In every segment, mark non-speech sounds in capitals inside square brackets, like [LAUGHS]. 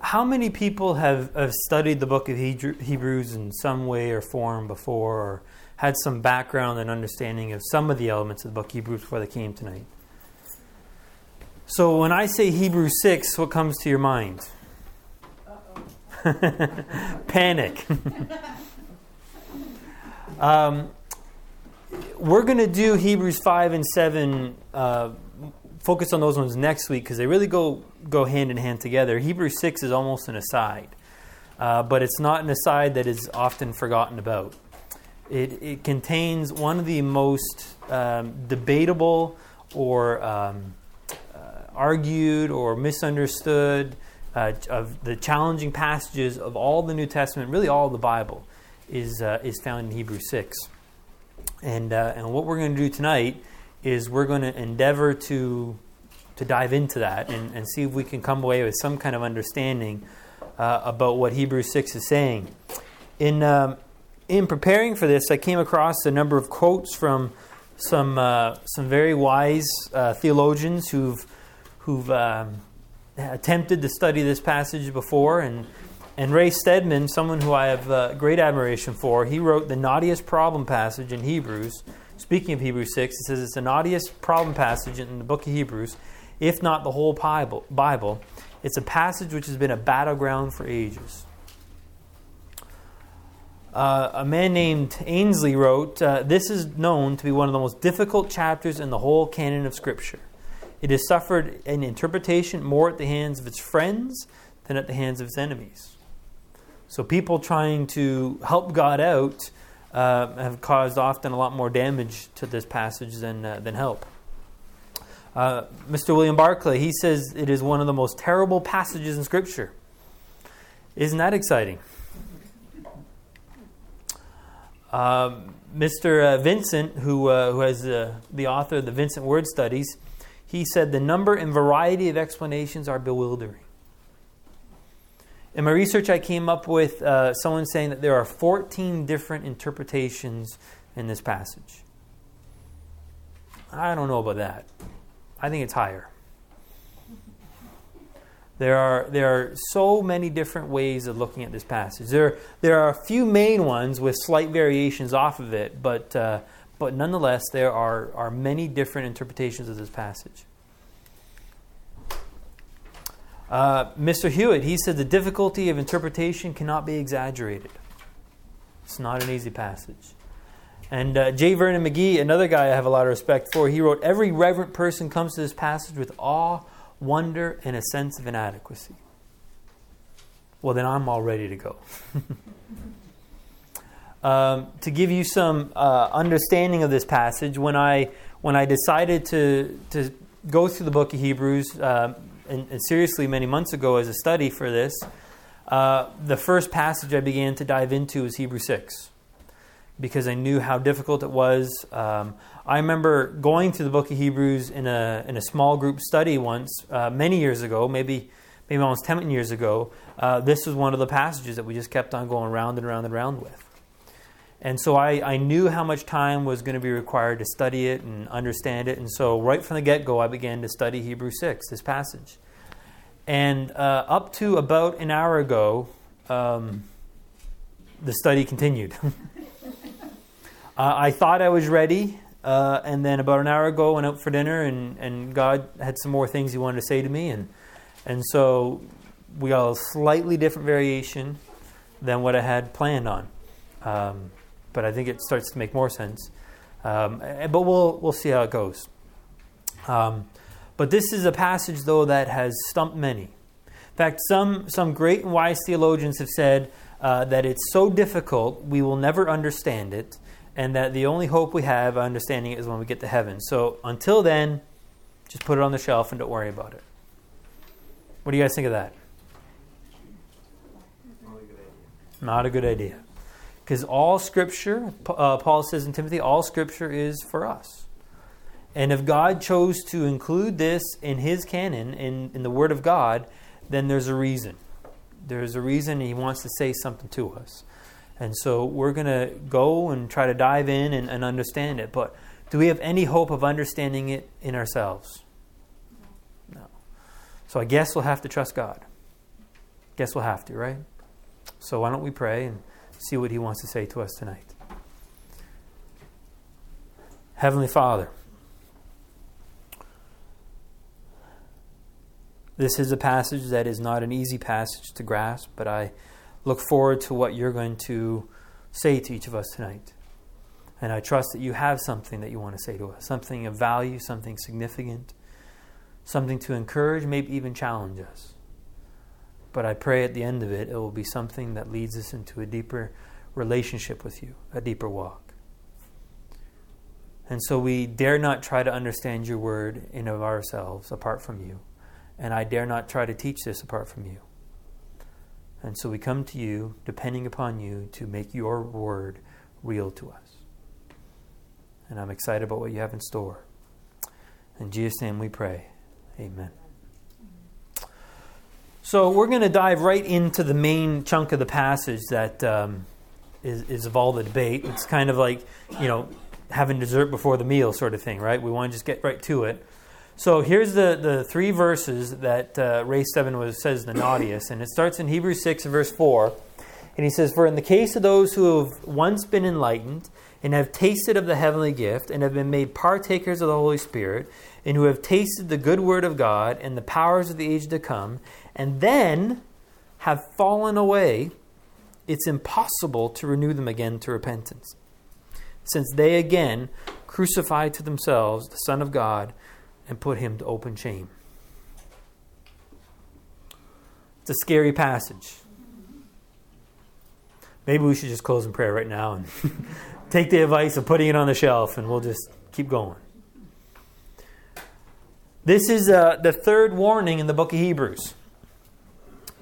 How many people have, have studied the book of Hebrews in some way or form before, or had some background and understanding of some of the elements of the book of Hebrews before they came tonight? So, when I say Hebrews 6, what comes to your mind? [LAUGHS] Panic. [LAUGHS] um, we're going to do Hebrews 5 and 7, uh, focus on those ones next week because they really go, go hand in hand together. Hebrews 6 is almost an aside, uh, but it's not an aside that is often forgotten about. It, it contains one of the most um, debatable or um, uh, argued or misunderstood uh, of the challenging passages of all the New Testament, really all the Bible, is, uh, is found in Hebrews 6. And, uh, and what we're going to do tonight is we're going to endeavor to, to dive into that and, and see if we can come away with some kind of understanding uh, about what Hebrews 6 is saying. In, um, in preparing for this, I came across a number of quotes from some, uh, some very wise uh, theologians who've, who've um, attempted to study this passage before. And, and Ray Stedman, someone who I have uh, great admiration for, he wrote the knottiest problem passage in Hebrews. Speaking of Hebrews 6, it says it's the knottiest problem passage in the book of Hebrews, if not the whole Bible. It's a passage which has been a battleground for ages. Uh, a man named Ainsley wrote, uh, This is known to be one of the most difficult chapters in the whole canon of Scripture. It has suffered an interpretation more at the hands of its friends than at the hands of its enemies. So people trying to help God out uh, have caused often a lot more damage to this passage than, uh, than help. Uh, Mr. William Barclay, he says it is one of the most terrible passages in Scripture. Isn't that exciting? Mr. Uh, Vincent, who, uh, who has uh, the author of the Vincent Word Studies, he said the number and variety of explanations are bewildering. In my research, I came up with uh, someone saying that there are 14 different interpretations in this passage. I don't know about that. I think it's higher. There are, there are so many different ways of looking at this passage. There, there are a few main ones with slight variations off of it, but uh, but nonetheless, there are, are many different interpretations of this passage. Uh, Mr. Hewitt, he said the difficulty of interpretation cannot be exaggerated. It's not an easy passage. And uh, J. Vernon McGee, another guy I have a lot of respect for, he wrote, Every reverent person comes to this passage with awe, wonder, and a sense of inadequacy. Well, then I'm all ready to go. [LAUGHS] um, to give you some uh, understanding of this passage, when I when I decided to to go through the book of Hebrews, uh, and, and, seriously, many months ago as a study for this, uh, the first passage I began to dive into was Hebrews six, because I knew how difficult it was. Um, I remember going through the book of Hebrews in a in a small group study once, uh, many years ago, maybe maybe almost ten years ago. Uh, this was one of the passages that we just kept on going round and round and round with. And so I, I knew how much time was going to be required to study it and understand it. And so right from the get go, I began to study Hebrew 6, this passage. And uh, up to about an hour ago, um, the study continued. [LAUGHS] uh, I thought I was ready. Uh, and then about an hour ago, I went out for dinner, and, and God had some more things He wanted to say to me. And, and so we got a slightly different variation than what I had planned on. Um, but I think it starts to make more sense. Um, eh, but we'll we'll see how it goes. Um, but this is a passage, though, that has stumped many. In fact, some some great and wise theologians have said uh, that it's so difficult we will never understand it, and that the only hope we have of understanding it is when we get to heaven. So until then, just put it on the shelf and don't worry about it. What do you guys think of that? Not a good idea. Because all Scripture, uh, Paul says in Timothy, all Scripture is for us. And if God chose to include this in His canon, in, in the Word of God, then there's a reason. There's a reason He wants to say something to us. And so we're going to go and try to dive in and, and understand it. But do we have any hope of understanding it in ourselves? No. So I guess we'll have to trust God. Guess we'll have to, right? So why don't we pray and see what He wants to say to us tonight? Heavenly Father, this is a passage that is not an easy passage to grasp, but I look forward to what you're going to say to each of us tonight. And I trust that you have something that you want to say to us, something of value, something significant, something to encourage, maybe even challenge us. But I pray at the end of it, it will be something that leads us into a deeper relationship with you, a deeper walk. And so we dare not try to understand your word in of ourselves apart from you. And I dare not try to teach this apart from you. And so we come to you, depending upon you, to make your word real to us. And I'm excited about what you have in store. In Jesus' name we pray. Amen. So we're going to dive right into the main chunk of the passage that um, is, is of all the debate. It's kind of like, you know, having dessert before the meal sort of thing, right? We want to just get right to it. So here's the, the three verses that uh, Ray Stedman was says the naughtiest, and it starts in Hebrews 6, verse 4. And he says, For in the case of those who have once been enlightened, and have tasted of the heavenly gift, and have been made partakers of the Holy Spirit, and who have tasted the good word of God and the powers of the age to come, and then have fallen away, it's impossible to renew them again to repentance. Since they again crucified to themselves the Son of God and put him to open shame. It's a scary passage. Maybe we should just close in prayer right now and [LAUGHS] take the advice of putting it on the shelf and we'll just keep going. This is uh, the third warning in the book of Hebrews.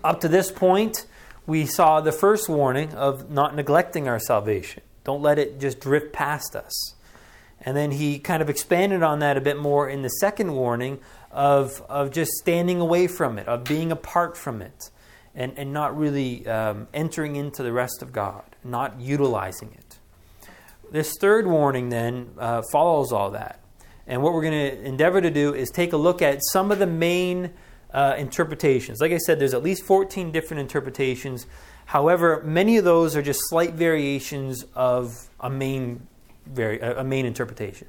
Up to this point, we saw the first warning of not neglecting our salvation. Don't let it just drift past us. And then he kind of expanded on that a bit more in the second warning of, of just standing away from it, of being apart from it, and, and not really um, entering into the rest of God, not utilizing it. This third warning then uh, follows all that. And what we're going to endeavor to do is take a look at some of the main uh, interpretations. Like I said, there's at least 14 different interpretations. However, many of those are just slight variations of a main very a main interpretation.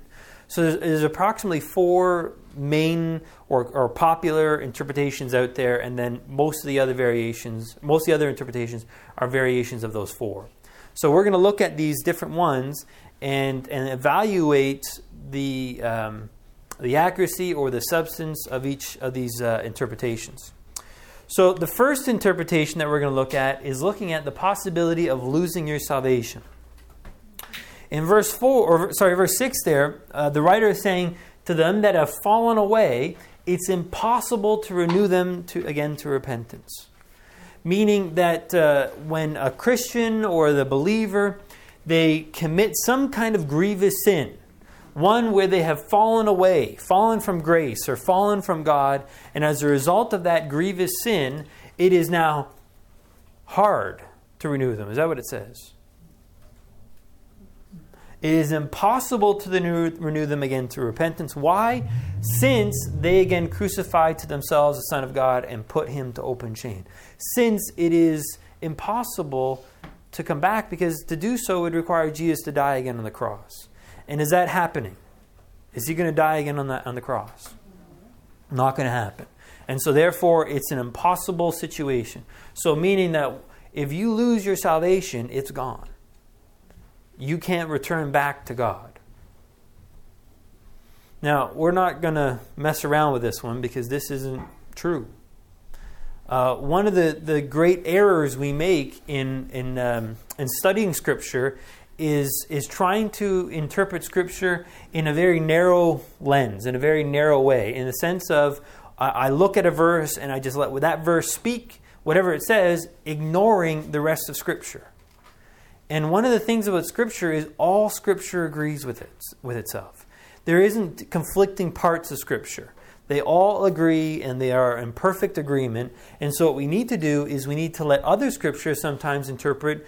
So there's, there's approximately four main or, or, popular interpretations out there, and then most of the other variations, most of the other interpretations are variations of those four. So we're going to look at these different ones and and evaluate the um, the accuracy or the substance of each of these uh, interpretations. So the first interpretation that we're going to look at is looking at the possibility of losing your salvation. In verse 4, or sorry, verse 6 there, uh, the writer is saying, To them that have fallen away, it's impossible to renew them to, again to repentance. Meaning that uh, when a Christian or the believer, they commit some kind of grievous sin, one where they have fallen away, fallen from grace, or fallen from God, and as a result of that grievous sin, it is now hard to renew them. Is that what it says? It is impossible to renew them again through repentance. Why? Since they again crucified to themselves the Son of God and put him to open shame. Since it is impossible to come back because to do so would require Jesus to die again on the cross. And is that happening? Is he going to die again on the, on the cross? Not going to happen. And so, therefore, it's an impossible situation. So, meaning that if you lose your salvation, it's gone you can't return back to God. Now, we're not going to mess around with this one because this isn't true. Uh, one of the, the great errors we make in, in, um, in studying Scripture is, is trying to interpret Scripture in a very narrow lens, in a very narrow way, in the sense of I, look at a verse and I just let that verse speak, whatever it says, ignoring the rest of Scripture. And one of the things about Scripture is all Scripture agrees with it with itself. There isn't conflicting parts of Scripture. They all agree and they are in perfect agreement. And so, what we need to do is we need to let other Scriptures sometimes interpret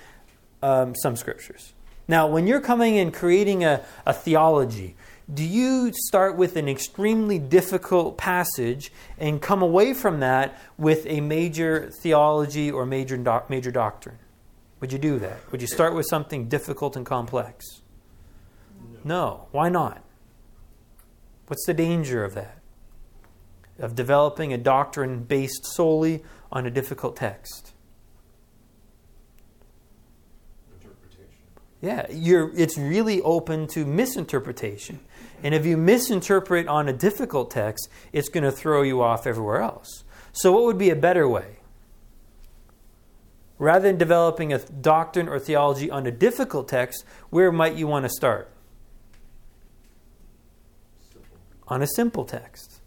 um, some Scriptures. Now, when you're coming and creating a, a theology, Do you start with an extremely difficult passage and come away from that with a major theology or major, doc- major doctrine? Would you do that? Would you start with something difficult and complex? No. Why not? What's the danger of that? Of developing a doctrine based solely on a difficult text? Yeah, you're, it's really open to misinterpretation. And if you misinterpret on a difficult text, it's going to throw you off everywhere else. So, what would be a better way? Rather than developing a doctrine or theology on a difficult text, where might you want to start? Simple. On a simple text.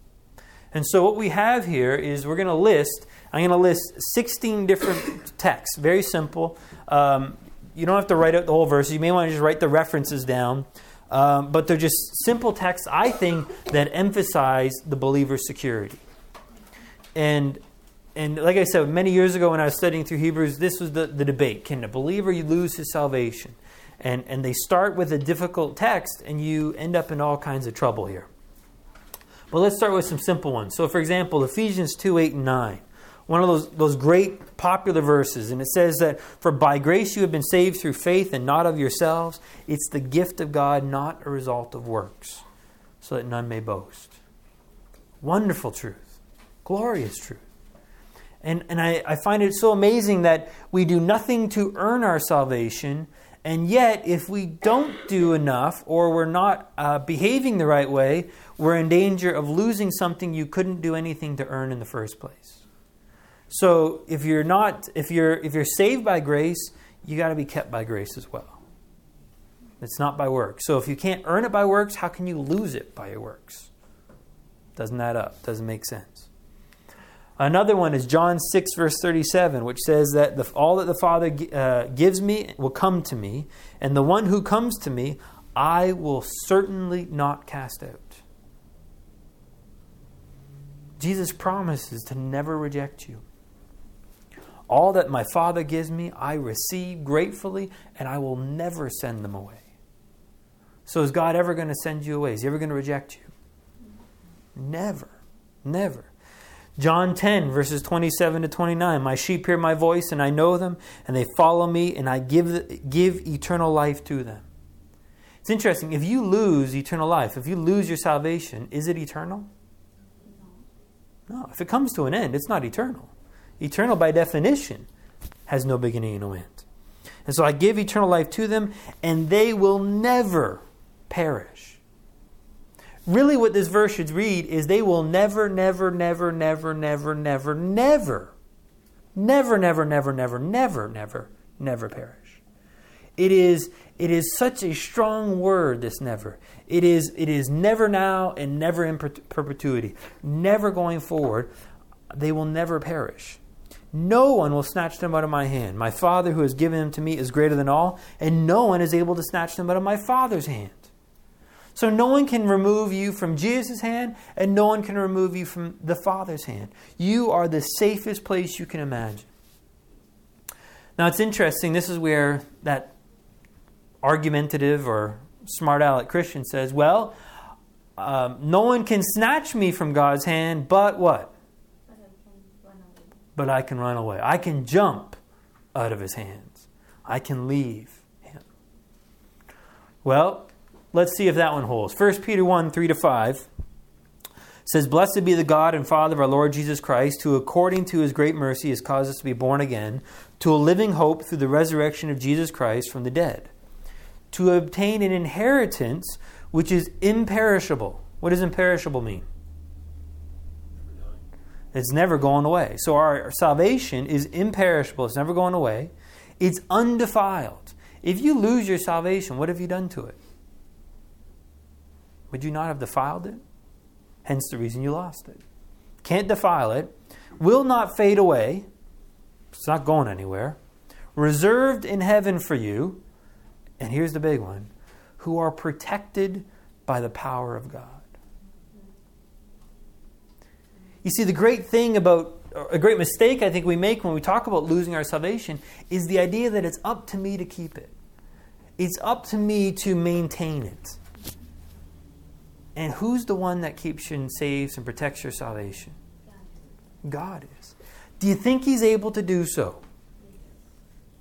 And so, what we have here is we're going to list, I'm going to list 16 different [COUGHS] texts, very simple. Um, you don't have to write out the whole verse. You may want to just write the references down. Um, but they're just simple texts, I think, that emphasize the believer's security. And and like I said, many years ago when I was studying through Hebrews, this was the, the debate. Can a believer lose his salvation? And, and they start with a difficult text, and you end up in all kinds of trouble here. But let's start with some simple ones. So, for example, Ephesians 2 8 and 9 one of those, those great popular verses. And it says that, For by grace you have been saved through faith and not of yourselves. It's the gift of God, not a result of works, so that none may boast. Wonderful truth, glorious truth. And, and I, I find it so amazing that we do nothing to earn our salvation. And yet, if we don't do enough or we're not uh, behaving the right way, we're in danger of losing something you couldn't do anything to earn in the first place. So if you're not, if you're if you're saved by grace, you got to be kept by grace as well. It's not by works. So if you can't earn it by works, how can you lose it by your works? Doesn't add up. Doesn't make sense. Another one is John 6, verse 37, which says that the, all that the Father uh, gives me will come to me, and the one who comes to me, I will certainly not cast out. Jesus promises to never reject you. All that my Father gives me, I receive gratefully, and I will never send them away. So, is God ever going to send you away? Is He ever going to reject you? Never. Never. John 10, verses 27 to 29. My sheep hear my voice, and I know them, and they follow me, and I give, give eternal life to them. It's interesting. If you lose eternal life, if you lose your salvation, is it eternal? No. If it comes to an end, it's not eternal. Eternal, by definition, has no beginning and no end. And so I give eternal life to them, and they will never perish. Really, what this verse should read is they will never, never, never, never, never, never, never, never, never, never, never, never, never, never perish. It is, it is such a strong word, this never. It is, it is never now and never in perpetuity, never going forward. They will never perish. No one will snatch them out of my hand. My Father who has given them to me is greater than all, and no one is able to snatch them out of my Father's hand. So no one can remove you from Jesus' hand, and no one can remove you from the Father's hand. You are the safest place you can imagine. Now it's interesting, this is where that argumentative or smart aleck Christian says, well, um, no one can snatch me from God's hand, but what? But I can run away. I can jump out of his hands. I can leave him. Well, let's see if that one holds. 1 Peter 1 3 to 5 says, Blessed be the God and Father of our Lord Jesus Christ, who according to his great mercy has caused us to be born again to a living hope through the resurrection of Jesus Christ from the dead, to obtain an inheritance which is imperishable. What does imperishable mean? It's never going away. So our salvation is imperishable. It's never going away. It's undefiled. If you lose your salvation, what have you done to it? Would you not have defiled it? Hence the reason you lost it. Can't defile it. Will not fade away. It's not going anywhere. Reserved in heaven for you. And here's the big one who are protected by the power of God. You see, the great thing about, a great mistake I think we make when we talk about losing our salvation is the idea that it's up to me to keep it. It's up to me to maintain it. And who's the one that keeps you and saves and protects your salvation? God is. Do you think He's able to do so?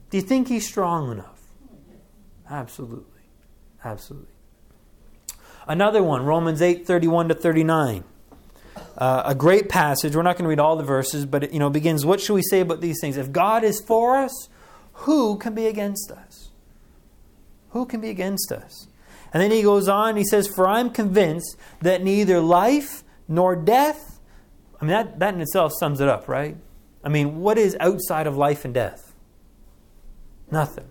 Do you think He's strong enough? Absolutely. Absolutely. Another one, Romans 8 31 to 39. Uh, a great passage. We're not going to read all the verses, but it you know, begins What should we say about these things? If God is for us, who can be against us? Who can be against us? And then he goes on, he says, For I'm convinced that neither life nor death, I mean, that, that in itself sums it up, right? I mean, what is outside of life and death? Nothing.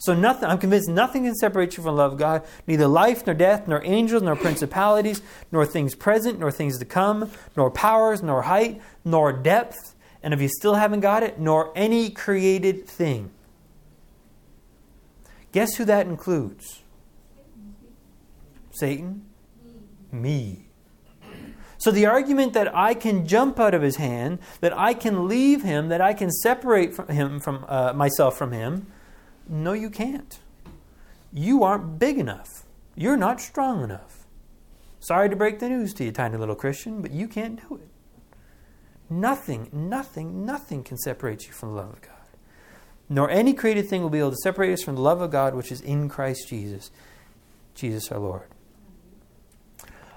So nothing, I'm convinced nothing can separate you from love of God, neither life nor death, nor angels, nor principalities, nor things present, nor things to come, nor powers, nor height, nor depth. And if you still haven't got it, nor any created thing. Guess who that includes? Satan? Me. So the argument that I can jump out of his hand, that I can leave him, that I can separate from him from uh, myself from him, no, you can't. You aren't big enough. You're not strong enough. Sorry to break the news to you, tiny little Christian, but you can't do it. Nothing, nothing, nothing can separate you from the love of God. Nor any created thing will be able to separate us from the love of God which is in Christ Jesus, Jesus our Lord.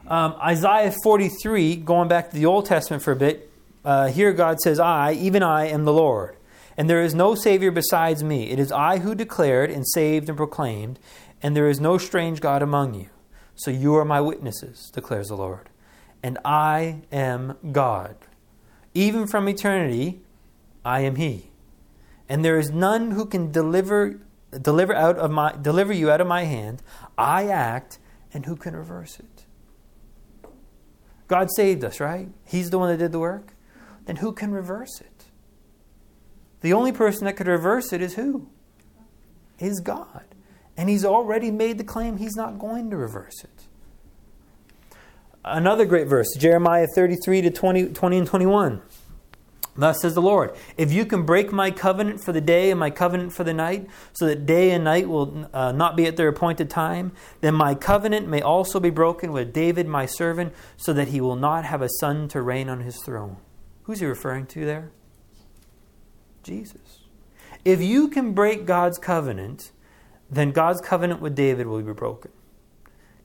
Um, Isaiah 43, going back to the Old Testament for a bit, uh, here God says, I, even I, am the Lord and there is no Savior besides me. It is I who declared and saved and proclaimed, and there is no strange God among you. So you are my witnesses, declares the Lord. And I am God. Even from eternity, I am He. And there is none who can deliver, deliver, out of my, deliver you out of my hand. I act, and who can reverse it? God saved us, right? He's the one that did the work. Then who can reverse it? The only person that could reverse it is who? Is God. And he's already made the claim he's not going to reverse it. Another great verse, Jeremiah 33 to 20, 20 and 21. Thus says the Lord, if you can break my covenant for the day and my covenant for the night, so that day and night will uh, not be at their appointed time, then my covenant may also be broken with David my servant, so that he will not have a son to reign on his throne. Who's he referring to there? Jesus. If you can break God's covenant, then God's covenant with David will be broken.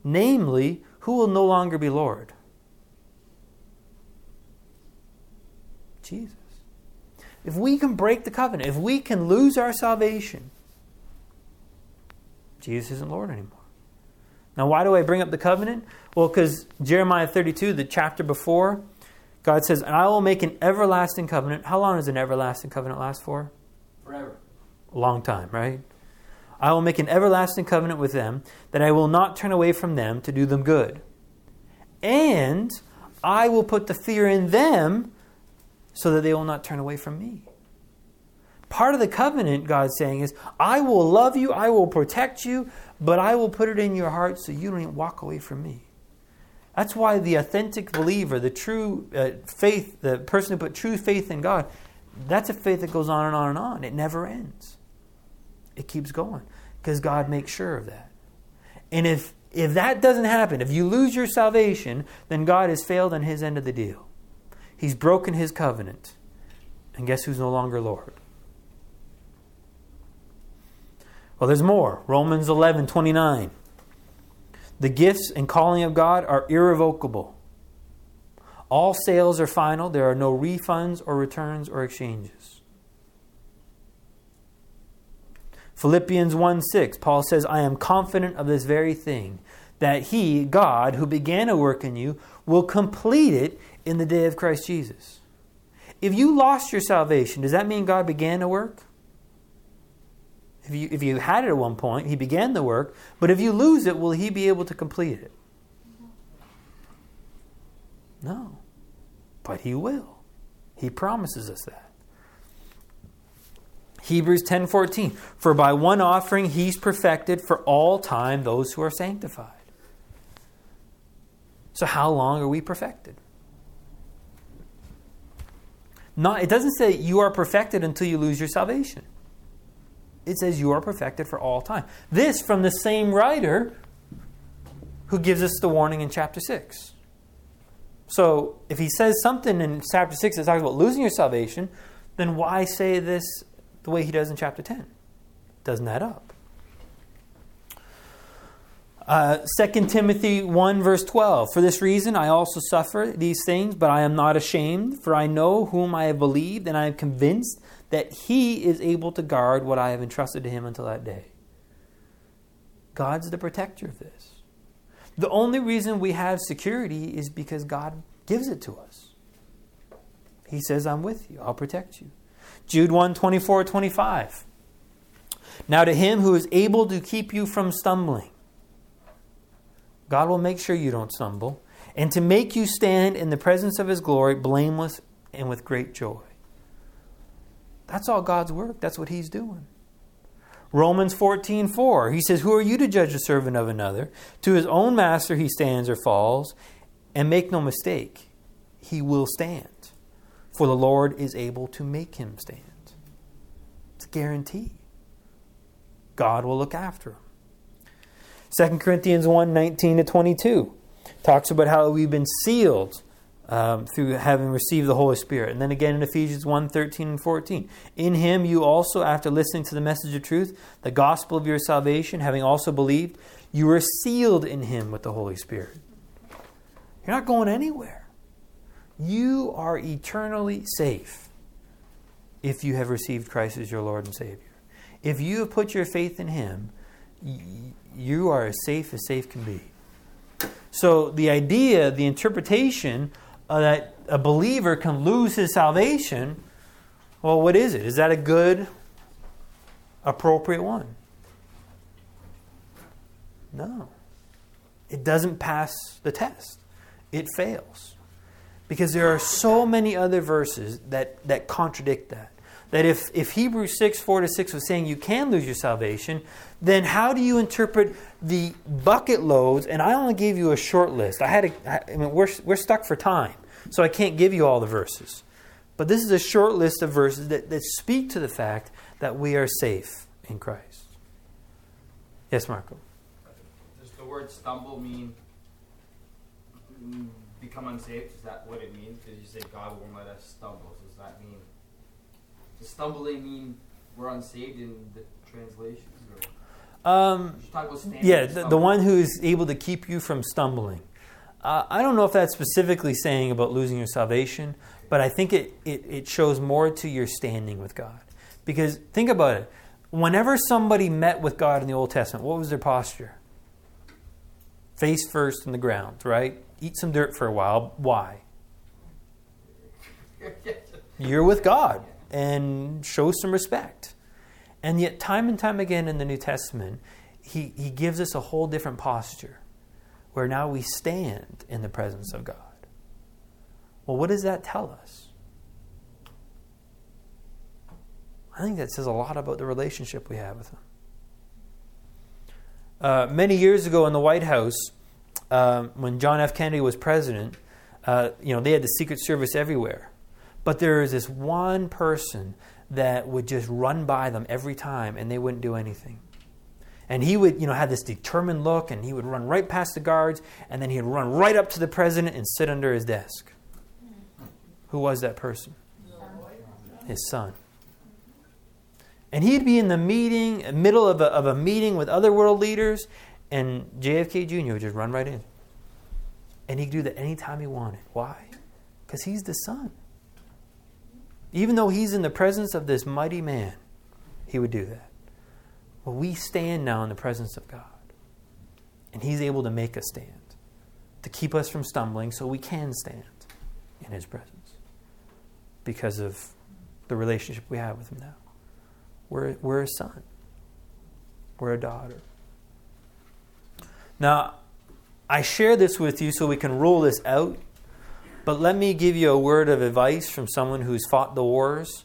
Namely, who will no longer be Lord? Jesus. If we can break the covenant, if we can lose our salvation, Jesus isn't Lord anymore. Now, why do I bring up the covenant? Well, because Jeremiah 32, the chapter before, God says, And I will make an everlasting covenant. How long does an everlasting covenant last for? Forever. A long time, right? I will make an everlasting covenant with them that I will not turn away from them to do them good. And I will put the fear in them so that they will not turn away from me. Part of the covenant, God's saying, is I will love you, I will protect you, but I will put it in your heart so you don't walk away from me. That's why the authentic believer, the true uh, faith, the person who put true faith in God, that's a faith that goes on and on and on. It never ends. It keeps going because God makes sure of that. And if if that doesn't happen, if you lose your salvation, then God has failed on his end of the deal. He's broken his covenant. And guess who's no longer Lord? Well, there's more. Romans 11 29. The gifts and calling of God are irrevocable. All sales are final. There are no refunds or returns or exchanges. Philippians 1 6, Paul says, I am confident of this very thing, that he, God, who began a work in you, will complete it in the day of Christ Jesus. If you lost your salvation, does that mean God began a work? If you, if you had it at one point, he began the work, but if you lose it, will he be able to complete it? No. But he will. He promises us that. Hebrews 10:14 For by one offering he's perfected for all time those who are sanctified. So how long are we perfected? Not, it doesn't say you are perfected until you lose your salvation it says you are perfected for all time. This from the same writer who gives us the warning in chapter 6. So if he says something in chapter 6 that talks about losing your salvation, then why say this the way he does in chapter 10? Doesn't add up. Uh, 2 Timothy 1, verse 12. For this reason I also suffer these things, but I am not ashamed, for I know whom I have believed, and I am convinced that he is able to guard what I have entrusted to him until that day. God's the protector of this. The only reason we have security is because God gives it to us. He says, I'm with you, I'll protect you. Jude 1 24, 25. Now, to him who is able to keep you from stumbling, God will make sure you don't stumble, and to make you stand in the presence of his glory, blameless and with great joy. That's all God's work. That's what he's doing. Romans 14, 4. He says, Who are you to judge a servant of another? To his own master he stands or falls. And make no mistake, he will stand. For the Lord is able to make him stand. It's a guarantee. God will look after him. 2 Corinthians 1 19 to 22 talks about how we've been sealed um, through having received the Holy Spirit. And then again in Ephesians 1 13 and 14. In him you also, after listening to the message of truth, the gospel of your salvation, having also believed, you were sealed in him with the Holy Spirit. You're not going anywhere. You are eternally safe if you have received Christ as your Lord and Savior. If you have put your faith in him, you are as safe as safe can be. So the idea, the interpretation uh, that a believer can lose his salvation, well, what is it? Is that a good, appropriate one? No. It doesn't pass the test, it fails. Because there are so many other verses that, that contradict that. That if, if Hebrews 6, 4 to 6 was saying you can lose your salvation, then how do you interpret the bucket loads? And I only gave you a short list. I had a, I mean, we're, we're stuck for time. So I can't give you all the verses. But this is a short list of verses that, that speak to the fact that we are safe in Christ. Yes, Marco. Does the word stumble mean become unsafe? Is that what it means? Because you say God won't let us stumble. Does that mean does stumbling mean we're unsaved in the translations? Um, yeah, the, the, one who is able to keep you from stumbling. Uh, I don't know if that's specifically saying about losing your salvation, but I think it, it, it shows more to your standing with God. Because think about it. Whenever somebody met with God in the Old Testament, what was their posture? Face first in the ground, right? Eat some dirt for a while. Why? [LAUGHS] You're with God and show some respect. And yet, time and time again in the New Testament, he, he gives us a whole different posture where now we stand in the presence of God. Well, what does that tell us? I think that says a lot about the relationship we have with Him. Uh, many years ago in the White House, um, when John F. Kennedy was president, uh, you know, they had the Secret Service everywhere. But there was this one person that would just run by them every time and they wouldn't do anything. And he would, you know, have this determined look and he would run right past the guards and then he'd run right up to the president and sit under his desk. Who was that person? His son. And he'd be in the meeting, middle of a, of a meeting with other world leaders, and JFK Jr. would just run right in. And he could do that anytime he wanted. Why? Because he's the son. Even though he's in the presence of this mighty man, he would do that. Well, we stand now in the presence of God. And He's able to make us stand, to keep us from stumbling so we can stand in His presence because of the relationship we have with Him now. We're, we're a son, we're a daughter. Now, I share this with you so we can rule this out, but let me give you a word of advice from someone who's fought the wars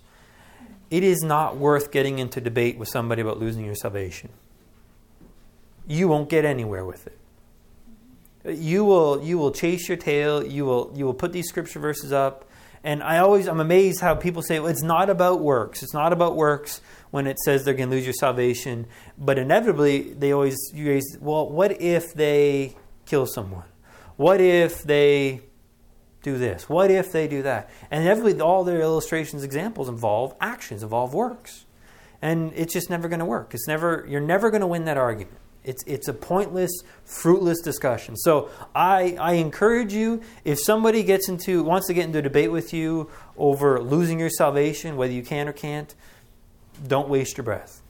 it is not worth getting into debate with somebody about losing your salvation. You won't get anywhere with it. You will, you will chase your tail. You will, you will put these scripture verses up. And I always, I'm amazed how people say, well, it's not about works. It's not about works when it says they're going to lose your salvation. But inevitably, they always, you raise, well, what if they kill someone? What if they do this? What if they do that? And every, all their illustrations, examples involve actions, involve works. And it's just never going to work. It's never, you're never going to win that argument. It's, it's a pointless, fruitless discussion. So I, I encourage you, if somebody gets into, wants to get into a debate with you over losing your salvation, whether you can or can't, don't waste your breath.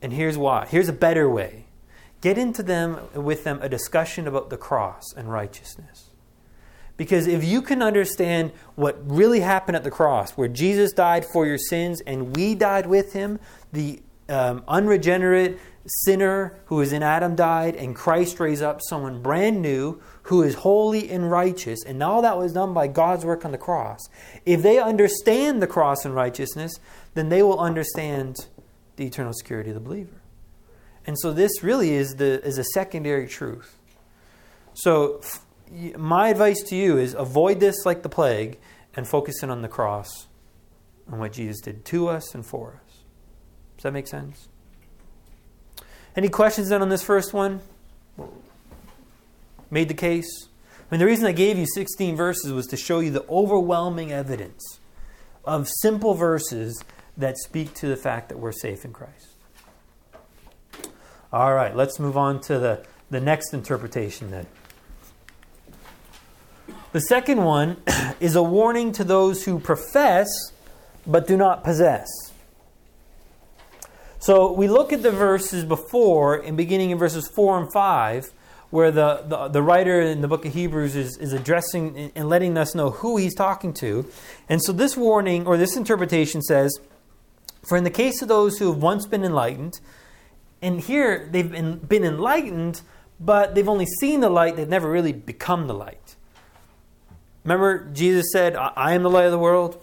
And here's why. Here's a better way. Get into them with them a discussion about the cross and righteousness. Because if you can understand what really happened at the cross, where Jesus died for your sins and we died with him, the um, unregenerate sinner who is in Adam died, and Christ raised up someone brand new who is holy and righteous, and all that was done by God's work on the cross. If they understand the cross and righteousness, then they will understand the eternal security of the believer. And so this really is the is a secondary truth. So my advice to you is avoid this like the plague and focus in on the cross and what Jesus did to us and for us. Does that make sense? Any questions then on this first one? Made the case? I mean, the reason I gave you 16 verses was to show you the overwhelming evidence of simple verses that speak to the fact that we're safe in Christ. All right, let's move on to the, the next interpretation then. The second one [CLEARS THROAT] is a warning to those who profess but do not possess. So we look at the verses before, in beginning in verses 4 and 5, where the, the, the, writer in the book of Hebrews is, is addressing and letting us know who he's talking to. And so this warning or this interpretation says, For in the case of those who have once been enlightened, and here they've been, been enlightened, but they've only seen the light, they've never really become the light. Remember, Jesus said, I am the light of the world.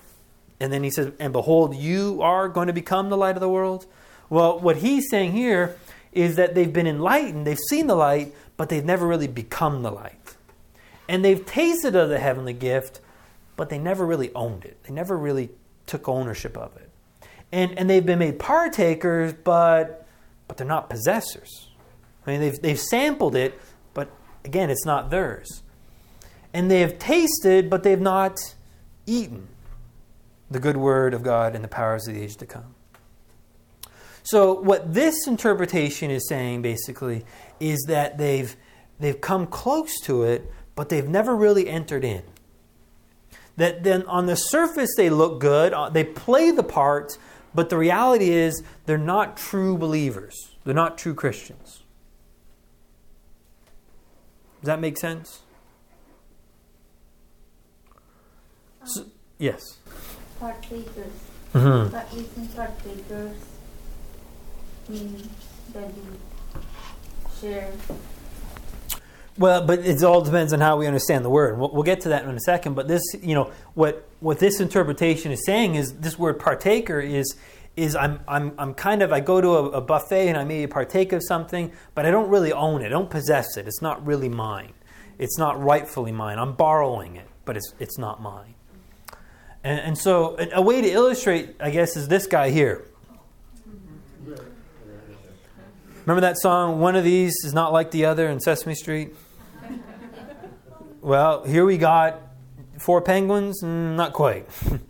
And then he says, And behold, you are going to become the light of the world. Well, what he's saying here is that they've been enlightened, they've seen the light, but they've never really become the light. And they've tasted of the heavenly gift, but they never really owned it. They never really took ownership of it. And, and they've been made partakers, but, but they're not possessors. I mean, they've, they've sampled it, but again, it's not theirs. And they have tasted, but they've not eaten the good word of God and the powers of the age to come. So, what this interpretation is saying basically is that they've, they've come close to it, but they've never really entered in. That then on the surface they look good, uh, they play the part, but the reality is they're not true believers. They're not true Christians. Does that make sense? Yes. Partakers. Mm-hmm. But isn't partakers mean that you share? Well, but it all depends on how we understand the word. We'll, we'll get to that in a second. But this, you know, what what this interpretation is saying is this word partaker is is I'm I'm I'm kind of I go to a, a buffet and I maybe partake of something, but I don't really own it. I don't possess it. It's not really mine. It's not rightfully mine. I'm borrowing it, but it's it's not mine. And, and so a, way to illustrate, I guess, is this guy here. Remember that song, One of These is Not Like the Other in Sesame Street? Well, here we got four penguins, mm, not quite.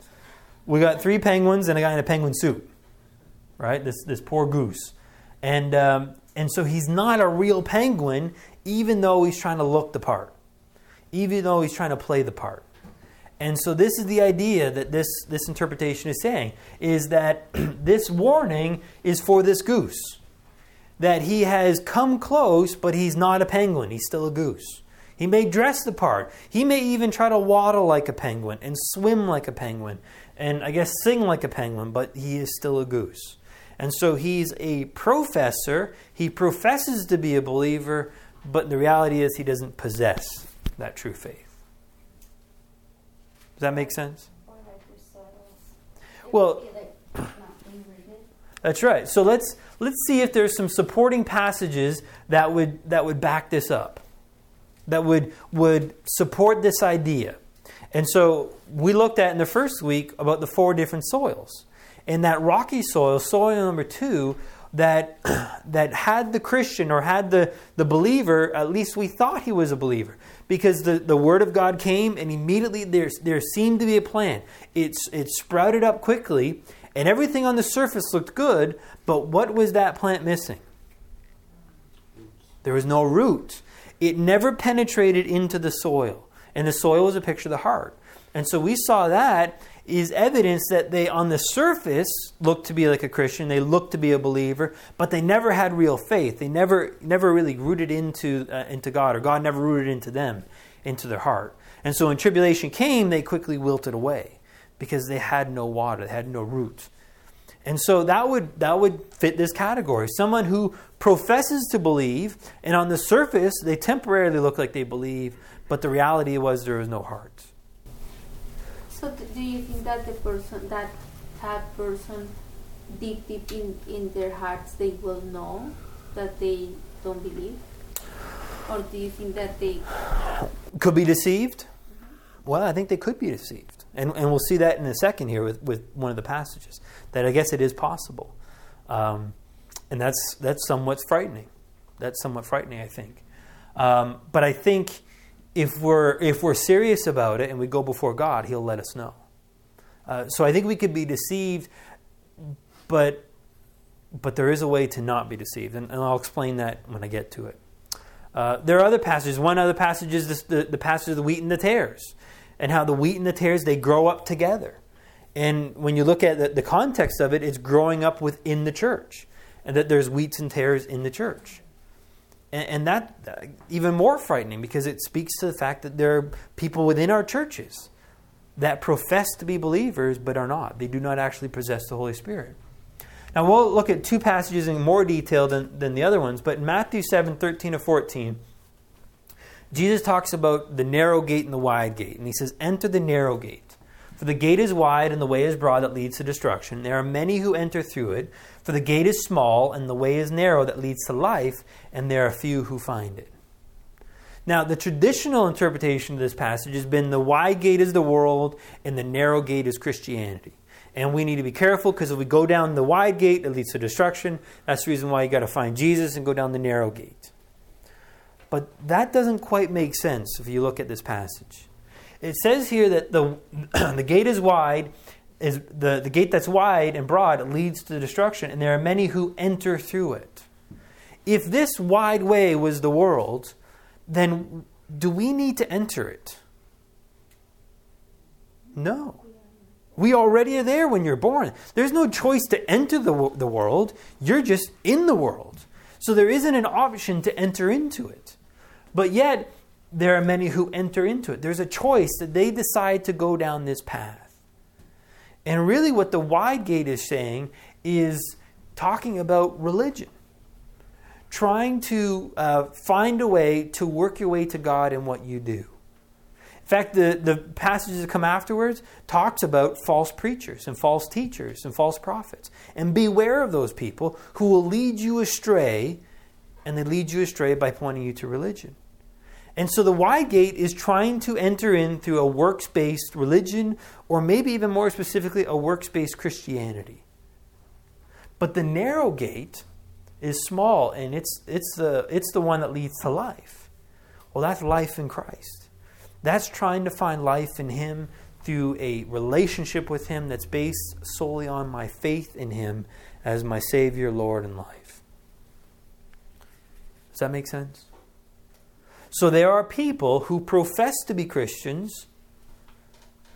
[LAUGHS] we got three penguins and a guy in a penguin suit, right? This, this poor goose. And, um, and so he's not a real penguin, even though he's trying to look the part, even though he's trying to play the part. And so this is the idea that this, this interpretation is saying, is that [CLEARS THROAT] this warning is for this goose that he has come close, but he's not a penguin. He's still a goose. He may dress the part. He may even try to waddle like a penguin and swim like a penguin and I guess sing like a penguin, but he is still a goose. And so he's a professor. He professes to be a believer, but the reality is he doesn't possess that true faith. Does that make sense? Or like yourselves? It Well- would be like not inverted. That's right. So let's let's see if there's some supporting passages that would that would back this up. That would would support this idea. And so we looked at in the first week about the four different soils. and that rocky soil, soil number 2, that [CLEARS THROAT] that had the Christian or had the, the believer, at least we thought he was a believer. Because the, the word of God came and immediately there, there seemed to be a plan. It's it sprouted up quickly and everything on the surface looked good, but what was that plant missing? There was no root. It never penetrated into the soil. And the soil was a picture of the heart. And so we saw that is evidence that they, on the surface, looked to be like a Christian. They looked to be a believer, but they never had real faith. They never, never really rooted into, uh, into God, or God never rooted into them, into their heart. And so when tribulation came, they quickly wilted away because they had no water, they had no root. And so that would, that would fit this category. Someone who professes to believe, and on the surface, they temporarily look like they believe, but the reality was there was no heart. So do you think that the person, that that person, deep deep in in their hearts, they will know that they don't believe, or do you think that they? Could be deceived? Well, I think they could be deceived. And, and we'll see that in a second here with, with one of the passages, that I guess it is possible. Um, and that's, that's somewhat frightening. That's somewhat frightening, I think. Um, but I think if we're, if we're serious about it and we go before God, He'll let us know. Uh, so I think we could be deceived, but, but there is a way to not be deceived. And, and I'll explain that when I get to it. Uh, there are other passages. One other passage is this, the, the passage of the wheat and the tares, and how the wheat and the tares they grow up together. And when you look at the, the context of it, it's growing up within the church, and that there's wheats and tares in the church. And, and that uh, even more frightening because it speaks to the fact that there are people within our churches that profess to be believers but are not. They do not actually possess the Holy Spirit. Now we'll look at two passages in more detail than, than the other ones, but in Matthew 7 13 to 14, Jesus talks about the narrow gate and the wide gate. And he says, Enter the narrow gate. For the gate is wide and the way is broad that leads to destruction. There are many who enter through it. For the gate is small and the way is narrow that leads to life, and there are few who find it. Now, the traditional interpretation of this passage has been the wide gate is the world and the narrow gate is Christianity. And we need to be careful because if we go down the wide gate, it leads to destruction. That's the reason why you got to find Jesus and go down the narrow gate. But that doesn't quite make sense if you look at this passage. It says here that the, [CLEARS THROAT] the gate is wide, is the, the gate that's wide and broad leads to destruction, and there are many who enter through it. If this wide way was the world, then do we need to enter it? No. We already are there when you're born. There's no choice to enter the, the world, you're just in the world. So there isn't an option to enter into it. But yet, there are many who enter into it. There's a choice that they decide to go down this path. And really, what the wide gate is saying is talking about religion. Trying to uh, find a way to work your way to God in what you do. In fact, the, the passages that come afterwards talks about false preachers and false teachers and false prophets. And beware of those people who will lead you astray, and they lead you astray by pointing you to religion. And so the wide gate is trying to enter in through a works based religion, or maybe even more specifically, a works based Christianity. But the narrow gate is small, and it's, it's, the, it's the one that leads to life. Well, that's life in Christ. That's trying to find life in Him through a relationship with Him that's based solely on my faith in Him as my Savior, Lord, and life. Does that make sense? So there are people who profess to be Christians,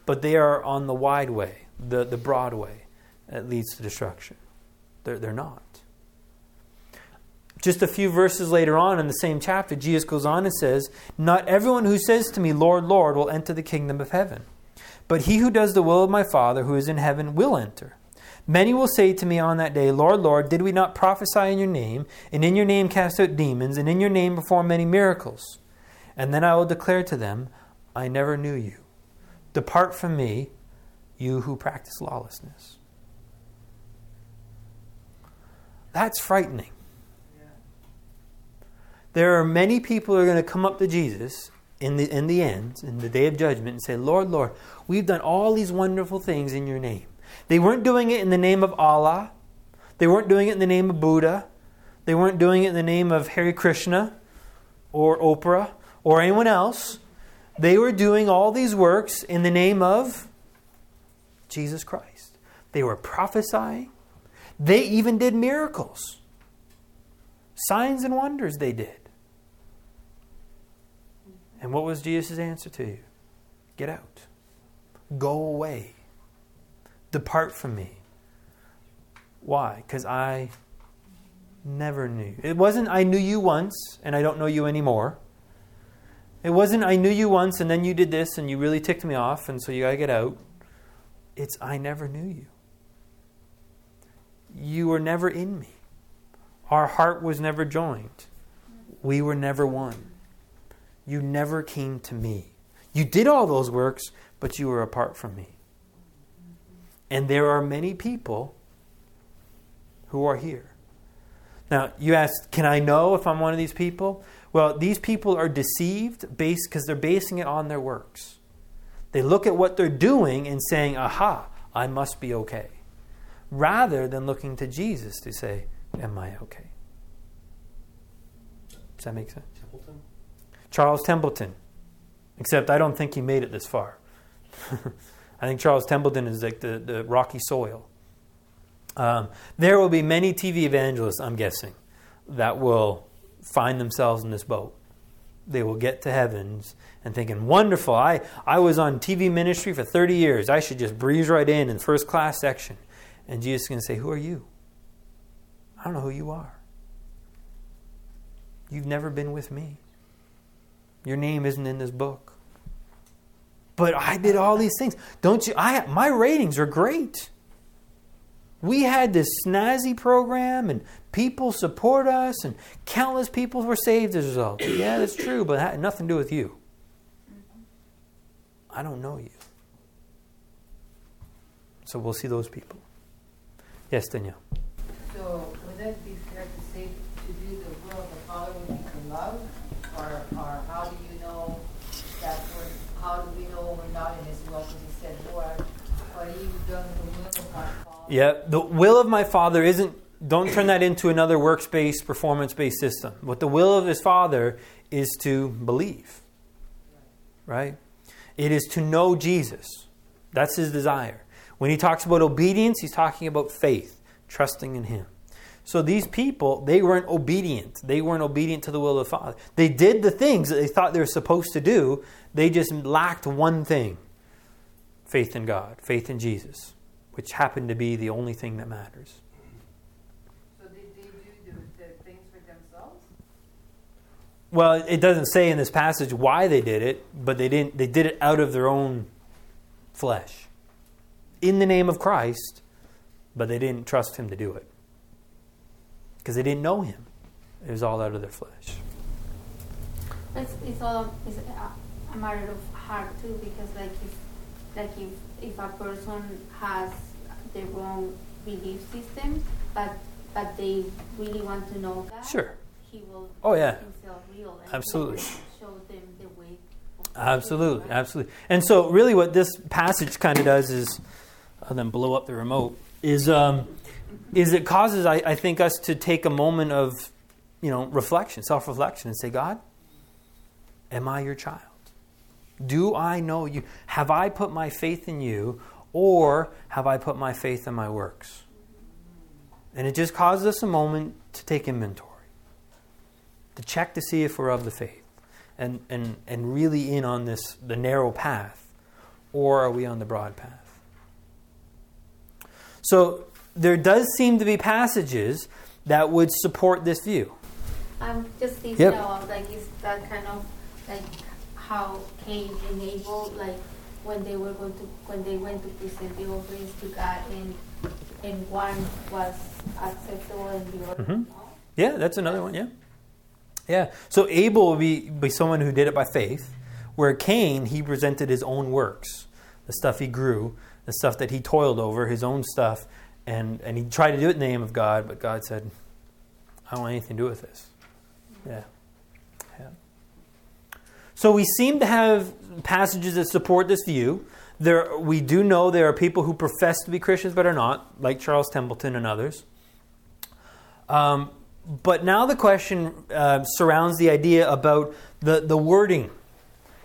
but they are on the wide way, the, the broad way that leads to destruction. They're, they're not. Just a few verses later on in the same chapter, Jesus goes on and says, Not everyone who says to me, Lord, Lord, will enter the kingdom of heaven, but he who does the will of my Father who is in heaven will enter. Many will say to me on that day, Lord, Lord, did we not prophesy in your name, and in your name cast out demons, and in your name perform many miracles? And then I will declare to them, I never knew you. Depart from me, you who practice lawlessness. That's frightening. There are many people who are going to come up to Jesus in the, in the end, in the day of judgment, and say, Lord, Lord, we've done all these wonderful things in your name. They weren't doing it in the name of Allah. They weren't doing it in the name of Buddha. They weren't doing it in the name of Hare Krishna or Oprah or anyone else. They were doing all these works in the name of Jesus Christ. They were prophesying. They even did miracles. Signs and wonders they did. And what was Jesus' answer to you? Get out. Go away. Depart from me. Why? Because I never knew. It wasn't I knew you once and I don't know you anymore. It wasn't I knew you once and then you did this and you really ticked me off and so you got to get out. It's I never knew you. You were never in me. Our heart was never joined. We were never one. You never came to me. You did all those works, but you were apart from me. And there are many people who are here. Now, you ask, can I know if I'm one of these people? Well, these people are deceived based because they're basing it on their works. They look at what they're doing and saying, aha, I must be okay. Rather than looking to Jesus to say, am I okay? Does that make sense? Templeton? Charles Templeton. Except I don't think he made it this far. [LAUGHS] I think Charles Templeton is like the, the rocky soil. Um, there will be many TV evangelists, I'm guessing, that will find themselves in this boat. They will get to heavens and thinking, wonderful, I, I was on TV ministry for 30 years. I should just breeze right in in first class section. And Jesus is going to say, Who are you? I don't know who you are. You've never been with me. Your name isn't in this book. But I did all these things. Don't you? I my ratings are great. We had this snazzy program, and people support us, and countless people were saved as a result. [CLEARS THROAT] Yeah, that's true, but that had nothing to do with you. I don't know you. So we'll see those people. Yes, Danielle. So would that be fair to say to do the will of the Father would be to love? Or, or how do you know that we're, how do we know we're not in His will? Because He said, Lord, are you done the will of my Father? Yeah, the will of my Father isn't, don't turn that into another works based, performance based system. What the will of his Father is to believe, right? It is to know Jesus. That's his desire. When he talks about obedience, he's talking about faith, trusting in him. So these people, they weren't obedient. They weren't obedient to the will of the Father. They did the things that they thought they were supposed to do, they just lacked one thing faith in God, faith in Jesus, which happened to be the only thing that matters. So did they do the, the things for themselves? Well, it doesn't say in this passage why they did it, but they didn't they did it out of their own flesh. In the name of Christ, but they didn't trust him to do it. Because they didn't know him. It was all out of their flesh. It's, it's all it's a, a matter of heart too, because like if like if if a person has their own belief system, but but they really want to know God, Sure. He will Oh, yeah. himself real and Absolutely. show them the way. Absolutely, right? absolutely. And so, really, what this passage kind of does is, other than blow up the remote, is um, is it causes I, I think us to take a moment of, you know, reflection, self reflection, and say, God, am I your child? Do I know you? Have I put my faith in you, or have I put my faith in my works? And it just causes us a moment to take inventory, to check to see if we're of the faith and, and, and really in on this the narrow path, or are we on the broad path? So there does seem to be passages that would support this view. I'm just thinking Yep. like is that kind of like how Cain and Abel like when they were going to when they went to present the offerings to God and and one was acceptable and the other Mhm. no. Yeah, that's another one. Yeah, yeah. So Abel would be be someone who did it by faith, where Cain he presented his own works, the stuff he grew, the stuff that he toiled over, his own stuff, and and he tried to do it in the name of God, but God said, "I don't want anything to do with this." Yeah, yeah. So we seem to have passages that support this view. There, we do know there are people who profess to be Christians but are not, like Charles Templeton and others. Um, but now the question uh, surrounds the idea about the, the wording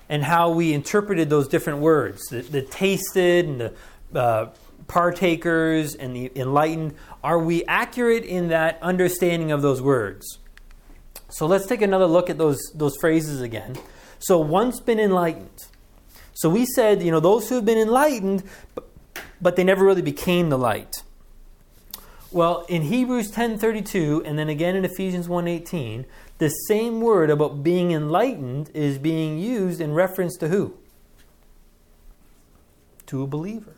and how we interpreted those different words the, the tasted and the uh, partakers and the enlightened. Are we accurate in that understanding of those words? So let's take another look at those, those phrases again. So, once been enlightened. So, we said, you know, those who have been enlightened, but, they never really became the light. Well, in Hebrews 10:32 and then again in Ephesians 1:18, the same word about being enlightened is being used in reference to who? To a believer.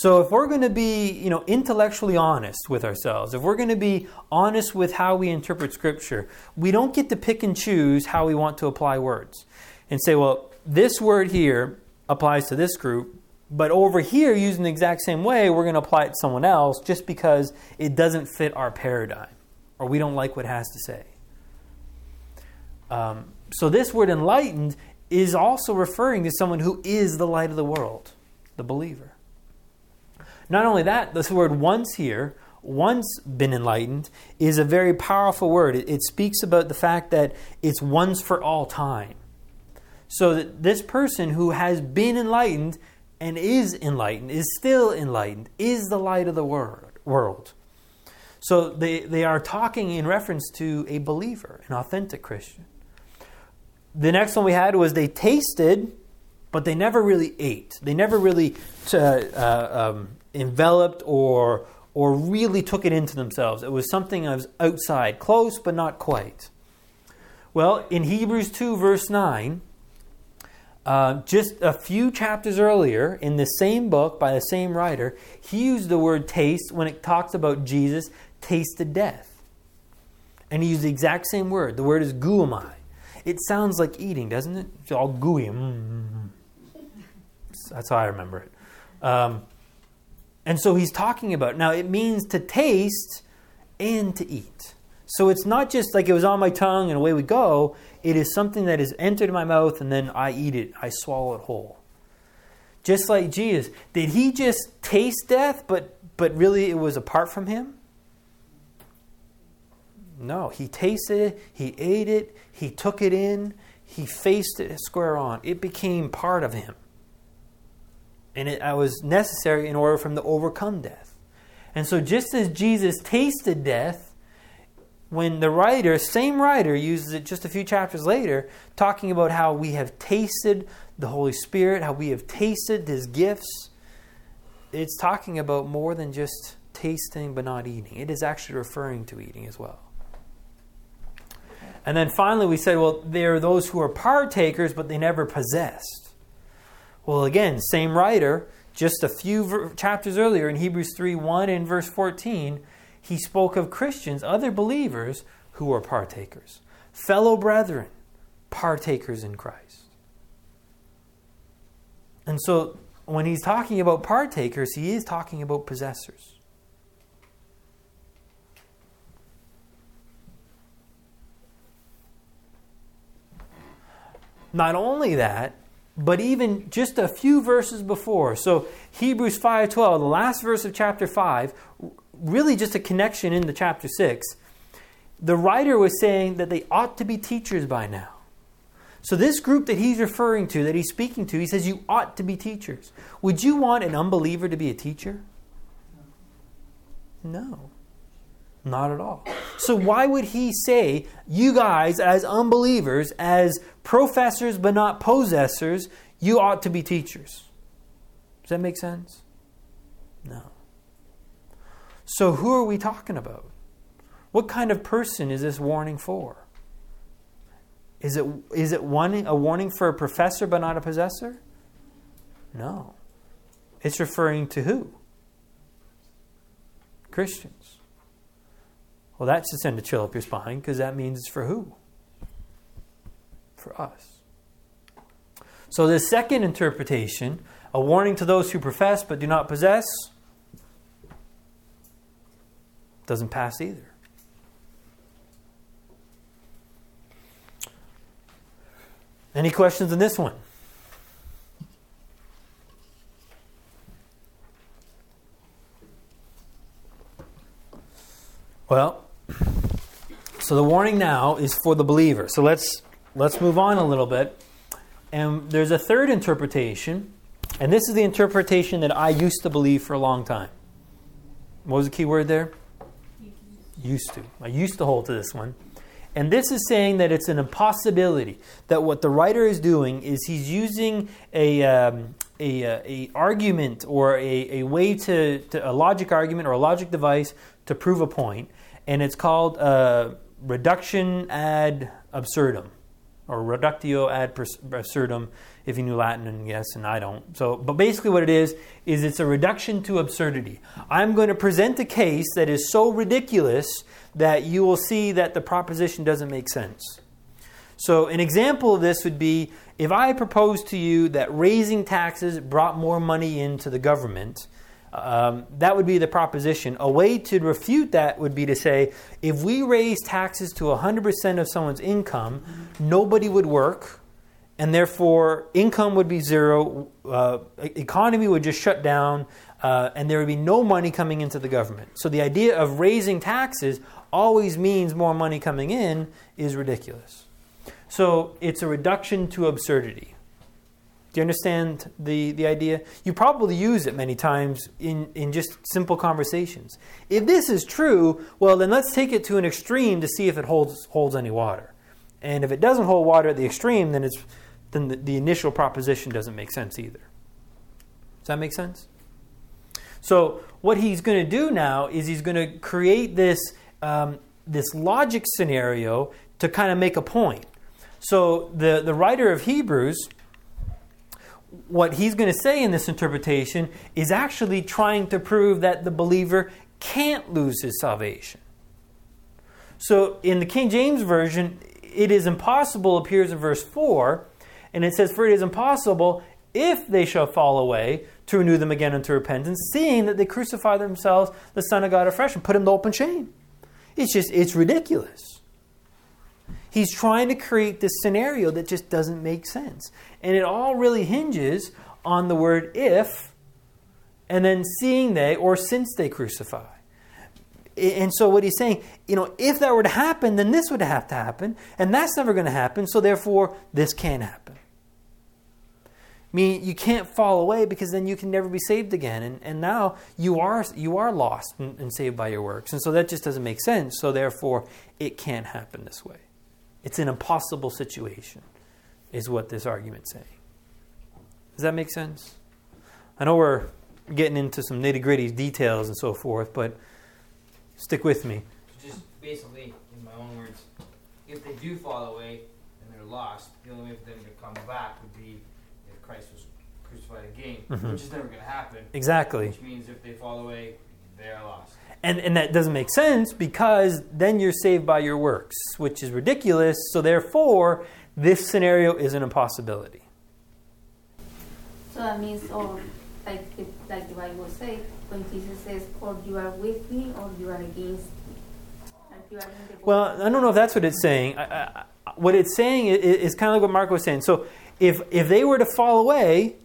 So if we're going to be, you know, intellectually honest with ourselves, if we're going to be honest with how we interpret scripture, we don't get to pick and choose how we want to apply words and say, well, this word here applies to this group, but over here using the exact same way, we're going to apply it to someone else just because it doesn't fit our paradigm or we don't like what it has to say. Um, so this word enlightened is also referring to someone who is the light of the world, the believer. Not only that, this word once here, once been enlightened, is a very powerful word. It, speaks about the fact that it's once for all time. So that this person who has been enlightened and is enlightened, is still enlightened, is the light of the world. So they, they are talking in reference to a believer, an authentic Christian. The next one we had was they tasted, but they never really ate. They never really uh, uh, um, enveloped or or really took it into themselves. It was something that was outside, close but not quite. Well, in Hebrews 2, verse 9, uh, just a few chapters earlier, in the same book by the same writer, he used the word taste when it talks about Jesus tasted death. And he used the exact same word. The word is geuomai. It sounds like eating, doesn't it? It's all gooey. Mm-hmm. That's how I remember it. Um, and so he's talking about now it means to taste and to eat. So it's not just like it was on my tongue and away we go. It is something that is entered my mouth and then I eat it. I swallow it whole. Just like Jesus, did he just taste death, but but really it was apart from him? No, he tasted it, he ate it, he took it in, he faced it square on. It became part of him and it was necessary in order for him to overcome death. And so, just as Jesus tasted death, when the writer, same writer, uses it just a few chapters later, talking about how we have tasted the Holy Spirit, how we have tasted His gifts, it's talking about more than just tasting but not eating. It is actually referring to eating as well. And then finally, we said, well, there are those who are partakers, but they never possessed. Well, again, same writer, just a few ver- chapters earlier in Hebrews 3 1 and verse 14, he spoke of Christians, other believers, who are partakers, fellow brethren, partakers in Christ. And so when he's talking about partakers, he is talking about possessors. Not only that, but even just a few verses before. So hebrews 5.12 the last verse of chapter 5 really just a connection into chapter 6 the writer was saying that they ought to be teachers by now. So this group that he's referring to that he's speaking to he says you ought to be teachers. Would you want an unbeliever to be a teacher? No. Not at all. So, why would he say, you guys, as unbelievers, as professors but not possessors, you ought to be teachers? Does that make sense? No. So, who are we talking about? What kind of person is this warning for? Is it, is it one, a warning for a professor but not a possessor? No. It's referring to who? Christians. Well, that should send a chill up your spine because that means it's for who? For us. So, the second interpretation, a warning to those who profess but do not possess, doesn't pass either. Any questions on this one? Well, so the warning now is for the believer. So let's let's move on a little bit. And there's a third interpretation, and this is the interpretation that I used to believe for a long time. What was the key word there? Used to. I used to hold to this one. And this is saying that it's an impossibility. That what the writer is doing is he's using a, um, a, uh, a argument or a, a way to, to, a logic argument or a logic device to prove a point, and it's called uh, reduction ad absurdum or reductio ad absurdum uh, if you knew Latin, and yes, and I don't. So, but basically, what it is is it's a reduction to absurdity. I'm going to present a case that is so ridiculous that you will see that the proposition doesn't make sense. So, an example of this would be if I proposed to you that raising taxes brought more money into the government. Um, that would be the proposition. A way to refute that would be to say if we raise taxes to 100% of someone's income, nobody would work, and therefore income would be zero, uh, economy would just shut down, uh, and there would be no money coming into the government. So the idea of raising taxes always means more money coming in is ridiculous. So it's a reduction to absurdity. Do you understand the, the idea? You probably use it many times in, in just simple conversations. If this is true, well, then let's take it to an extreme to see if it holds, holds any water. And if it doesn't hold water at the extreme, then it's then the, the initial proposition doesn't make sense either. Does that make sense? So what he's going to do now is he's going to create this um, this logic scenario to kind of make a point. So the the writer of Hebrews, what he's going to say in this interpretation is actually trying to prove that the believer can't lose his salvation. So in the King James version, it is impossible appears in verse 4 and it says, For it is impossible, if they shall fall away, to renew them again unto repentance, seeing that they crucify themselves, the Son of God afresh, and put him to open shame. It's just, it's ridiculous. He's trying to create this scenario that just doesn't make sense. And it all really hinges on the word if, and then seeing they, or since they crucify. And so what he's saying, you know, if that were to happen, then this would have to happen, and that's never going to happen, so therefore this can't happen. I mean, you can't fall away because then you can never be saved again. And, and now you are, you are lost and, and saved by your works. And so that just doesn't make sense. So therefore, it can't happen this way. It's an impossible situation, is what this argument's saying. Does that make sense? I know we're getting into some nitty gritty details and so forth, but stick with me. Just basically, in my own words, if they do fall away and they're lost, the only way for them to come back would be if Christ was crucified again, Mhm. which is never going to happen. Exactly. Which means if they fall away, they're lost. And, and that doesn't make sense because then you're saved by your works, which is ridiculous. So therefore, this scenario is an impossibility. So that means, or like the, like the Bible says, when Jesus says, "Or you are with me, or you are against me." Like are Well, I don't know if that's what it's saying. I, I, I- what it's saying is, is kind of like what Mark was saying. So if if they were to fall away,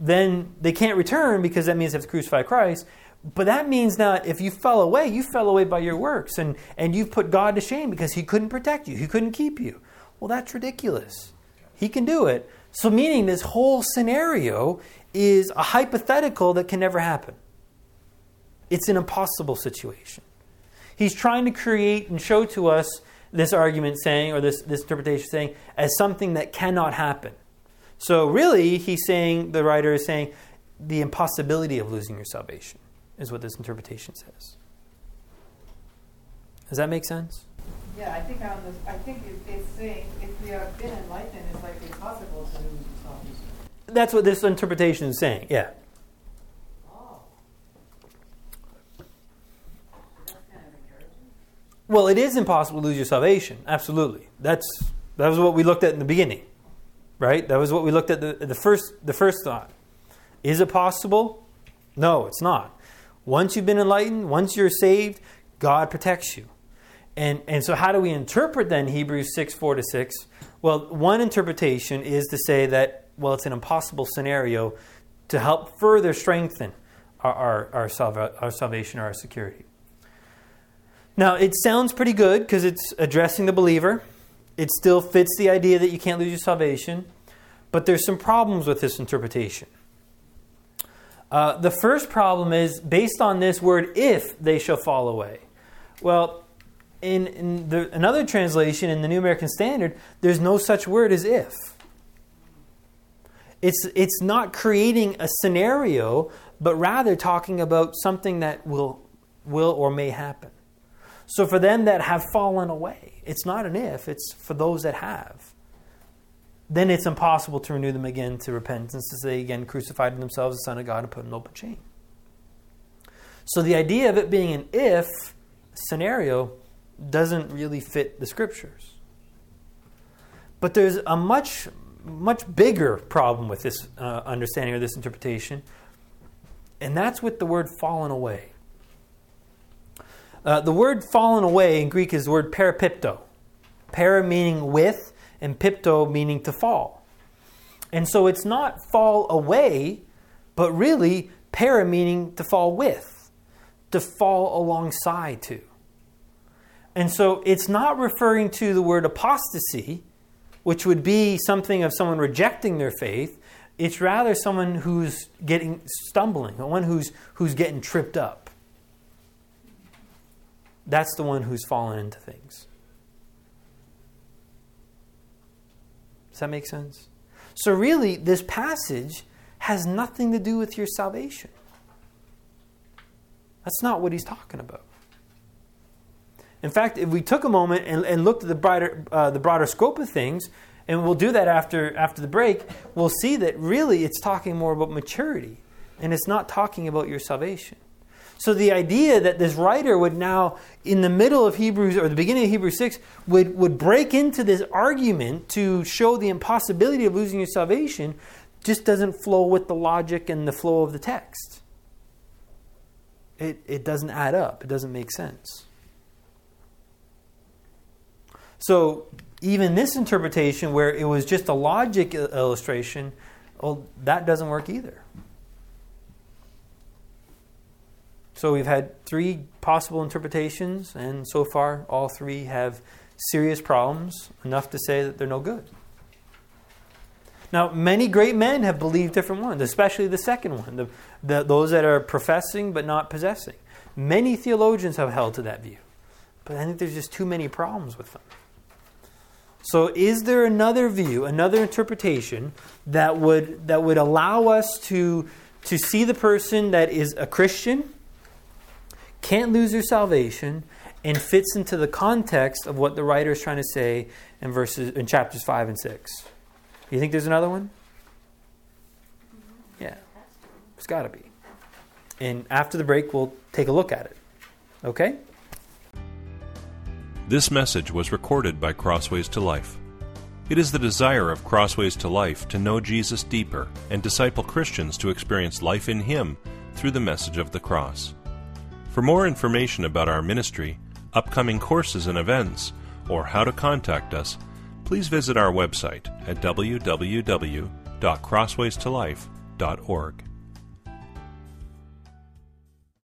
then they can't return because that means they have to crucify Christ. But that means now if you fell away, you fell away by your works and, and you've put God to shame because he couldn't protect you. He couldn't keep you. Well, that's ridiculous. He can do it. So meaning this whole scenario is a hypothetical that can never happen. It's an impossible situation. He's trying to create and show to us this argument saying, or this, this interpretation saying, as something that cannot happen. So, really, he's saying, the writer is saying, the impossibility of losing your salvation is what this interpretation says. Does that make sense? Yeah, I think I under, I think it, it's saying if we have been enlightened, it's like impossible to lose your salvation. That's what this interpretation is saying, yeah. Oh. That's kind of. Well, it is impossible to lose your salvation. Absolutely. That's that was what we looked at in the beginning, right? That was what we looked at the the first the first thought. Is it possible? No, it's not. Once you've been enlightened, once you're saved, God protects you. And and so how do we interpret then Hebrews six four to six? Well, one interpretation is to say that well, it's an impossible scenario to help further strengthen our our, our, salva- our salvation or our security. Now, it sounds pretty good because it's addressing the believer. It still fits the idea that you can't lose your salvation, but there's some problems with this interpretation. Uh, the first problem is based on this word, if they shall fall away. Well, in, in the, another translation, in the New American Standard, there's no such word as if. It's, it's not creating a scenario, but rather talking about something that will, will or may happen. So for them that have fallen away, it's not an if, it's for those that have. Then it's impossible to renew them again to repentance as they again crucified themselves the Son of God and put in open chain. So the idea of it being an if scenario doesn't really fit the scriptures. But there's a much, much bigger problem with this uh, understanding or this interpretation, and that's with the word fallen away. Uh, the word fallen away in Greek is the word parapipto. Para meaning with, and pipto meaning to fall. And so it's not fall away, but really para meaning to fall with, to fall alongside to. And so it's not referring to the word apostasy, which would be something of someone rejecting their faith. It's rather someone who's getting stumbling, one who's who's getting tripped up. That's the one who's fallen into things. Does that make sense? So really, this passage has nothing to do with your salvation. That's not what he's talking about. In fact, if we took a moment and, and looked at the broader, uh, the broader scope of things, and we'll do that after, after the break, we'll see that really it's talking more about maturity, and it's not talking about your salvation. So the idea that this writer would now, in the middle of Hebrews or the beginning of Hebrews 6, would, would break into this argument to show the impossibility of losing your salvation just doesn't flow with the logic and the flow of the text. It, it doesn't add up, it doesn't make sense. So even this interpretation, where it was just a logic illustration, well, that doesn't work either. So we've had three possible interpretations, and so far all three have serious problems, enough to say that they're no good. Now, many great men have believed different ones, especially the second one, the, the, those that are professing but not possessing. Many theologians have held to that view, but I think there's just too many problems with them. So, is there another view, another interpretation that would that would allow us to to see the person that is a Christian, can't lose their salvation, and fits into the context of what the writer is trying to say in verses in chapters five and six? You think there's another one? Yeah, it's got to be. And after the break, we'll take a look at it. Okay. This message was recorded by Crossways to Life. It is the desire of Crossways to Life to know Jesus deeper and disciple Christians to experience life in Him through the message of the cross. For more information about our ministry, upcoming courses and events, or how to contact us, please visit our website at www.crosswaystolife.org.